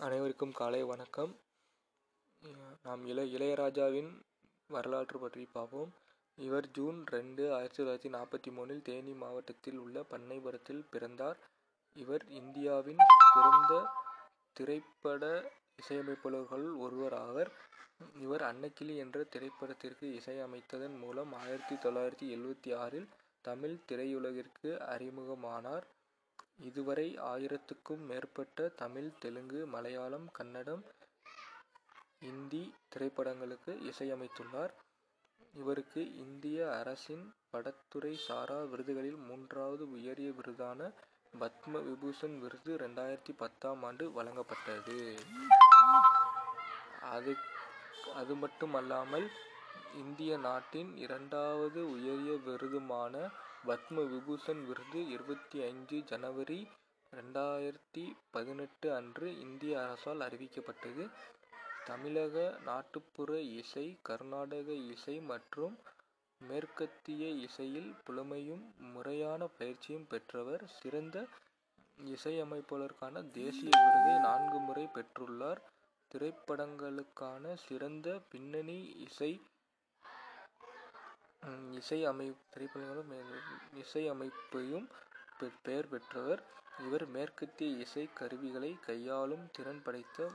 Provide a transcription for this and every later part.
அனைவருக்கும் காலை வணக்கம். நாம் இள இளையராஜாவின் வரலாற்று பற்றி பார்ப்போம். இவர் ஜூன் ரெண்டு ஆயிரத்தி தொள்ளாயிரத்தி நாற்பத்தி மூணில் தேனி மாவட்டத்தில் உள்ள பண்ணைபுரத்தில் பிறந்தார். இவர் இந்தியாவின் சிறந்த திரைப்பட இசையமைப்பாளர்கள் ஒருவர் ஆவர் இவர் அன்னக்கிளி என்ற திரைப்படத்திற்கு இசையமைத்ததன் மூலம் ஆயிரத்தி தொள்ளாயிரத்தி எழுவத்தி ஆறில் தமிழ் திரையுலகிற்கு அறிமுகமானார். இதுவரை ஆயிரத்துக்கும் மேற்பட்ட தமிழ் தெலுங்கு மலையாளம் கன்னடம் இந்தி திரைப்படங்களுக்கு இசையமைத்துள்ளார். இவருக்கு இந்திய அரசின் படத்துறை சாரா விருதுகளில் மூன்றாவது உயரிய விருதான பத்ம விபூஷன் விருது ரெண்டாயிரத்தி பத்தாம் ஆண்டு வழங்கப்பட்டது. அது அது மட்டுமல்லாமல் இந்திய நாட்டின் இரண்டாவது உயரிய விருதுமான பத்ம விபூஷன் விருது இருபத்தி அஞ்சு ஜனவரி ரெண்டாயிரத்தி பதினெட்டு அன்று இந்திய அரசால் அறிவிக்கப்பட்டது. தமிழக நாட்டுப்புற இசை கர்நாடக இசை மற்றும் மேற்கத்திய இசையில் புலமையும் முறையான பயிற்சியும் பெற்றவர். சிறந்த இசையமைப்பாளருக்கான தேசிய விருதை நான்கு முறை பெற்றுள்ளார். திரைப்படங்களுக்கான சிறந்த பின்னணி இசை இசை அமை திரைப்படங்களும் இசை அமைப்பையும் பெயர் பெற்றவர். இவர் மேற்கத்திய இசை கருவிகளை கையாளும் திறன் படைத்த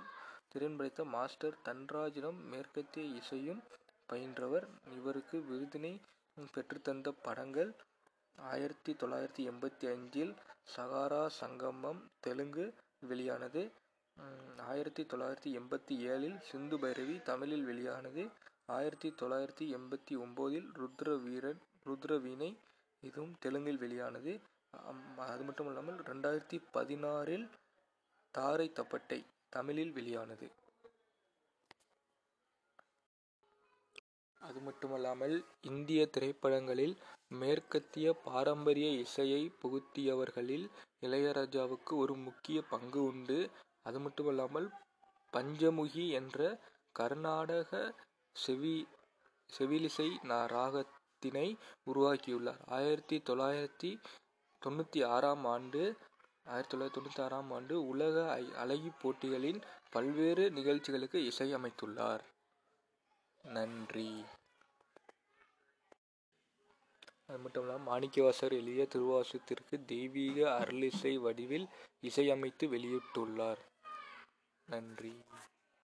திறன் படைத்த மாஸ்டர் தன்ராஜிடம் மேற்கத்திய இசையும் பயின்றவர். இவருக்கு விருதினை பெற்றுத்தந்த படங்கள் ஆயிரத்தி தொள்ளாயிரத்தி எண்பத்தி அஞ்சில் சகாரா சங்கமம் தெலுங்கு வெளியானது. ஆயிரத்தி தொள்ளாயிரத்தி எண்பத்தி ஏழில் சிந்து பைரவி தமிழில் வெளியானது. ஆயிரத்தி தொள்ளாயிரத்தி எண்பத்தி ஒம்போதில் ருத்ர வீரன் ருத்ர வீணை இதுவும் தெலுங்கில் வெளியானது. அது மட்டும் இல்லாமல் ரெண்டாயிரத்தி பதினாறில் தாரை தப்பட்டை தமிழில் வெளியானது. அது மட்டுமல்லாமல் இந்திய திரைப்படங்களில் மேற்கத்திய பாரம்பரிய இசையை புகுத்தியவர்களில் இளையராஜாவுக்கு ஒரு முக்கிய பங்கு உண்டு. அது மட்டுமல்லாமல் பஞ்சமுகி என்ற கர்நாடக செவி செவிலிசை ராகத்தினை உருவாக்கியுள்ளார். ஆயிரத்தி தொள்ளாயிரத்தி தொண்ணூற்றி ஆறாம் ஆண்டு ஆயிரத்தி தொள்ளாயிரத்தி தொண்ணூற்றி ஆறாம் ஆண்டு உலக அழகி போட்டிகளின் பல்வேறு நிகழ்ச்சிகளுக்கு இசையமைத்துள்ளார். நன்றி. அது மட்டும் இல்லாமல் மாணிக்கவாசர் எழுதிய திருவாசத்திற்கு தெய்வீக அருளிசை வடிவில் இசையமைத்து வெளியிட்டுள்ளார். நன்றி.